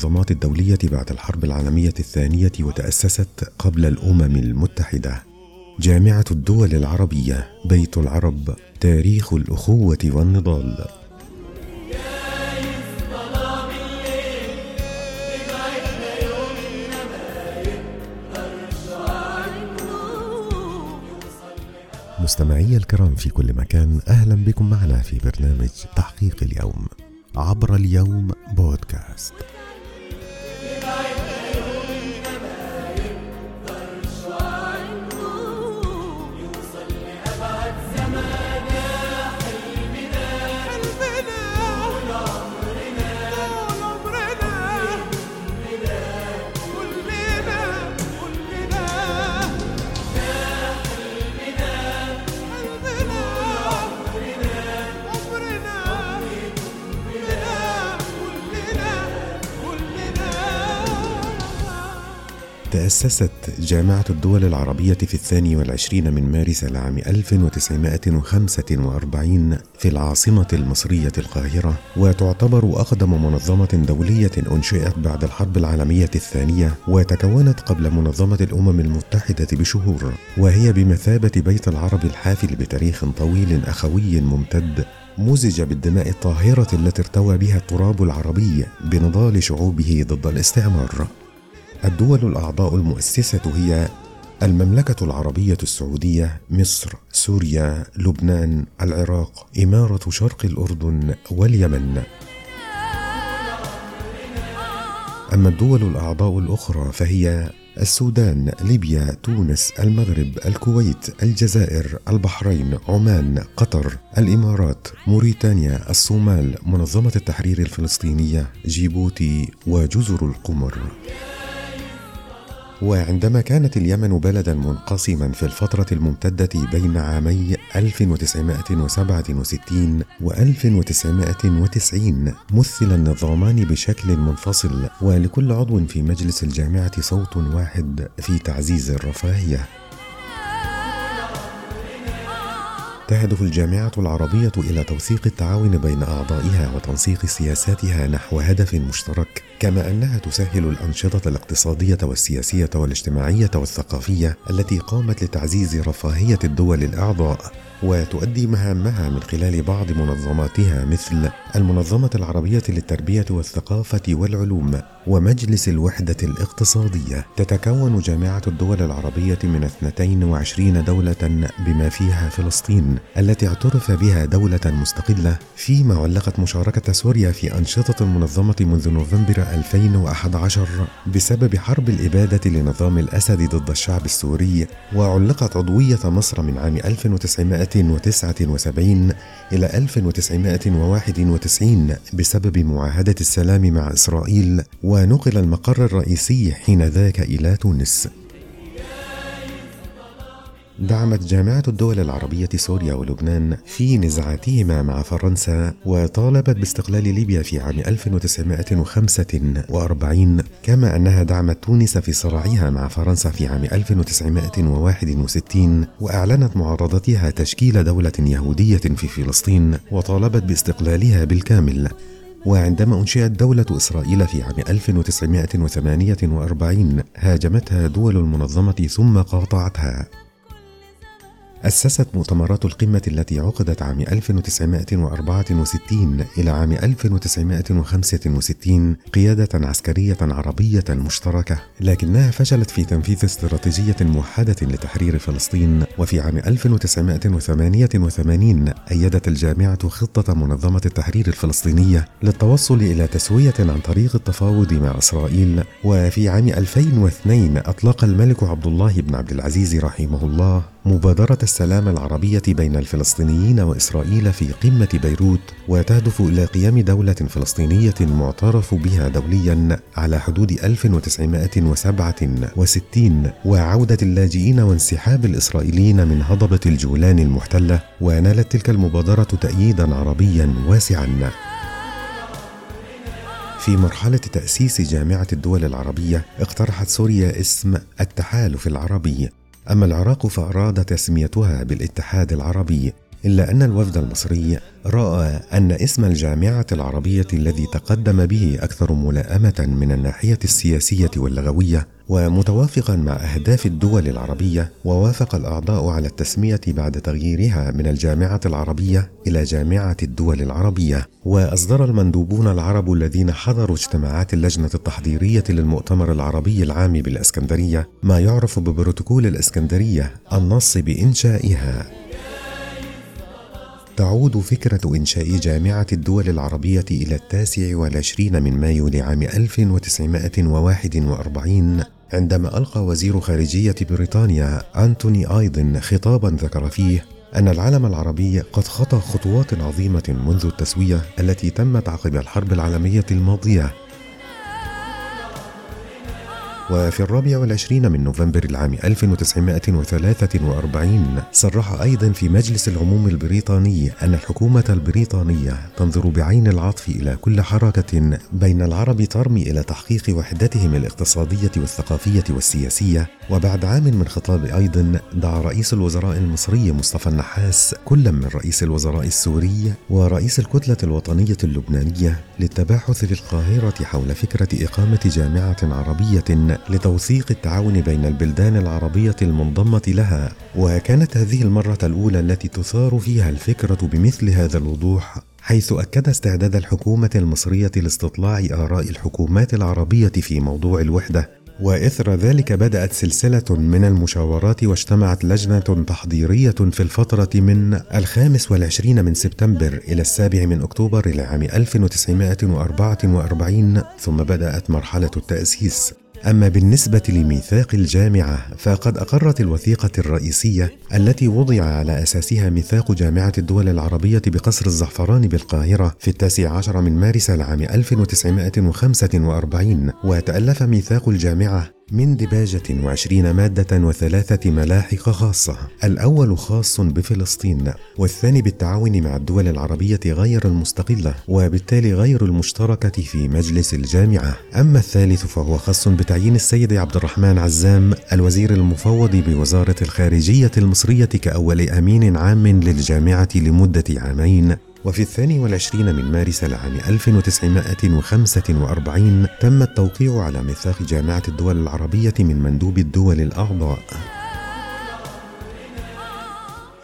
المنظمات الدولية بعد الحرب العالمية الثانية وتأسست قبل الأمم المتحدة. جامعة الدول العربية بيت العرب تاريخ الأخوة والنضال. مستمعي الكرام في كل مكان أهلا بكم معنا في برنامج تحقيق اليوم عبر اليوم بودكاست. تأسست جامعة الدول العربية في الثاني والعشرين من مارس العام 1945 في العاصمة المصرية القاهرة وتعتبر أقدم منظمة دولية أنشئت بعد الحرب العالمية الثانية وتكونت قبل منظمة الأمم المتحدة بشهور وهي بمثابة بيت العرب الحافل بتاريخ طويل أخوي ممتد مزج بالدماء الطاهرة التي ارتوى بها التراب العربي بنضال شعوبه ضد الاستعمار. الدول الأعضاء المؤسسة هي المملكة العربية السعودية، مصر، سوريا، لبنان، العراق، إمارة شرق الأردن واليمن. أما الدول الأعضاء الأخرى فهي السودان، ليبيا، تونس، المغرب، الكويت، الجزائر، البحرين، عمان، قطر، الإمارات، موريتانيا، الصومال، منظمة التحرير الفلسطينية، جيبوتي وجزر القمر. وعندما كانت اليمن بلدا منقسما في الفترة الممتدة بين عامي 1967 و 1990 مثل النظامان بشكل منفصل ولكل عضو في مجلس الجامعة صوت واحد في تعزيز الرفاهية. تهدف الجامعة العربية إلى توثيق التعاون بين أعضائها وتنسيق سياساتها نحو هدف مشترك، كما أنها تسهل الأنشطة الاقتصادية والسياسية والاجتماعية والثقافية التي قامت لتعزيز رفاهية الدول الأعضاء وتؤدي مهامها من خلال بعض منظماتها مثل المنظمة العربية للتربية والثقافة والعلوم. ومجلس الوحدة الاقتصادية تتكون جامعة الدول العربية من 22 دولة بما فيها فلسطين التي اعترف بها دولة مستقلة فيما علقت مشاركة سوريا في أنشطة المنظمة منذ نوفمبر 2011 بسبب حرب الإبادة لنظام الأسد ضد الشعب السوري وعلقت عضوية مصر من عام 1979 إلى 1991 بسبب معاهدة السلام مع إسرائيل ونقل المقر الرئيسي حينذاك إلى تونس. دعمت جامعة الدول العربية سوريا ولبنان في نزاعاتهما مع فرنسا وطالبت باستقلال ليبيا في عام 1945 كما أنها دعمت تونس في صراعها مع فرنسا في عام 1961 وأعلنت معارضتها تشكيل دولة يهودية في فلسطين وطالبت باستقلالها بالكامل. وعندما أنشئت دولة إسرائيل في عام 1948 هاجمتها دول المنظمة ثم قاطعتها. أسست مؤتمرات القمة التي عقدت عام 1964 إلى عام 1965 قيادة عسكرية عربية مشتركة، لكنها فشلت في تنفيذ استراتيجية موحدة لتحرير فلسطين، وفي عام 1988 أيدت الجامعة خطة منظمة التحرير الفلسطينية للتوصل إلى تسوية عن طريق التفاوض مع إسرائيل، وفي عام 2002 أطلق الملك عبد الله بن عبد العزيز رحمه الله مبادرة السلام العربية بين الفلسطينيين وإسرائيل في قمة بيروت وتهدف إلى قيام دولة فلسطينية معترف بها دوليا على حدود 1967 وعودة اللاجئين وانسحاب الإسرائيليين من هضبة الجولان المحتلة ونالت تلك المبادرة تأييدا عربيا واسعا. في مرحلة تأسيس جامعة الدول العربية اقترحت سوريا اسم التحالف العربي. أما العراق فأراد تسميتها بالاتحاد العربي. إلا أن الوفد المصري رأى أن اسم الجامعة العربية الذي تقدم به أكثر ملائمة من الناحية السياسية واللغوية ومتوافقا مع أهداف الدول العربية ووافق الأعضاء على التسمية بعد تغييرها من الجامعة العربية إلى جامعة الدول العربية. وأصدر المندوبون العرب الذين حضروا اجتماعات اللجنة التحضيرية للمؤتمر العربي العام بالإسكندرية ما يعرف ببروتوكول الإسكندرية النص بإنشائها. تعود فكرة إنشاء جامعة الدول العربية إلى التاسع والعشرين من مايو لعام 1941 عندما ألقى وزير خارجية بريطانيا أنتوني آيدن خطابا ذكر فيه أن العالم العربي قد خطى خطوات عظيمة منذ التسوية التي تمت عقب الحرب العالمية الماضية. وفي الرابع والعشرين من نوفمبر العام 1943 صرح أيضا في مجلس العموم البريطاني أن الحكومة البريطانية تنظر بعين العطف إلى كل حركة بين العرب ترمي إلى تحقيق وحدتهم الاقتصادية والثقافية والسياسية. وبعد عام من خطاب أيضا دعا رئيس الوزراء المصري مصطفى النحاس كل من رئيس الوزراء السوري ورئيس الكتلة الوطنية اللبنانية للتباحث في القاهرة حول فكرة إقامة جامعة عربية لتوثيق التعاون بين البلدان العربية المنضمة لها وكانت هذه المرة الأولى التي تثار فيها الفكرة بمثل هذا الوضوح حيث أكد استعداد الحكومة المصرية لاستطلاع آراء الحكومات العربية في موضوع الوحدة. وإثر ذلك بدأت سلسلة من المشاورات واجتمعت لجنة تحضيرية في الفترة من الخامس والعشرين من سبتمبر إلى السابع من أكتوبر لعام 1944 ثم بدأت مرحلة التأسيس. أما بالنسبة لميثاق الجامعة فقد أقرت الوثيقة الرئيسية التي وضع على أساسها ميثاق جامعة الدول العربية بقصر الزعفران بالقاهرة في التاسع عشر من مارس العام 1945 وتألف ميثاق الجامعة من دباجة وعشرين مادة وثلاثة ملاحق خاصة. الأول خاص بفلسطين والثاني بالتعاون مع الدول العربية غير المستقلة وبالتالي غير المشتركة في مجلس الجامعة. أما الثالث فهو خاص بتعيين السيد عبد الرحمن عزام الوزير المفوض بوزارة الخارجية المصرية كأول أمين عام للجامعة لمدة عامين. وفي الثاني والعشرين من مارس العام 1945 تم التوقيع على ميثاق جامعة الدول العربية من مندوب الدول الأعضاء.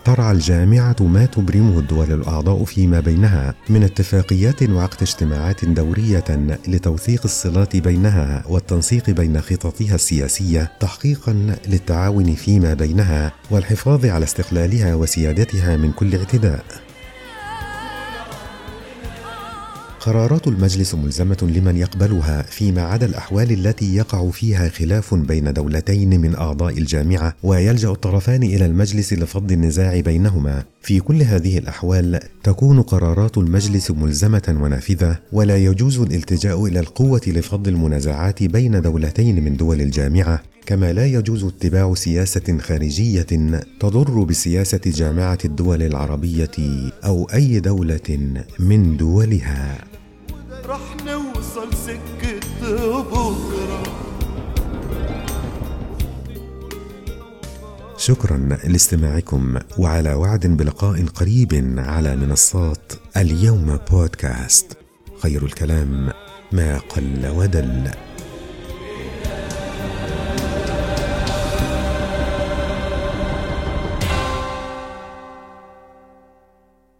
ترعى الجامعة ما تبرمه الدول الأعضاء فيما بينها من اتفاقيات وعقد اجتماعات دورية لتوثيق الصلات بينها والتنسيق بين خططها السياسية تحقيقا للتعاون فيما بينها والحفاظ على استقلالها وسيادتها من كل اعتداء. قرارات المجلس ملزمة لمن يقبلها فيما عدا الأحوال التي يقع فيها خلاف بين دولتين من أعضاء الجامعة ويلجأ الطرفان إلى المجلس لفض النزاع بينهما. في كل هذه الأحوال تكون قرارات المجلس ملزمة ونافذة ولا يجوز الالتجاء إلى القوة لفض المنازعات بين دولتين من دول الجامعة كما لا يجوز اتباع سياسة خارجية تضر بسياسة جامعة الدول العربية أو أي دولة من دولها سكة بكرة شكرا لاستماعكم وعلى وعد بلقاء قريب على منصات اليوم بودكاست. خير الكلام ما قل ودل.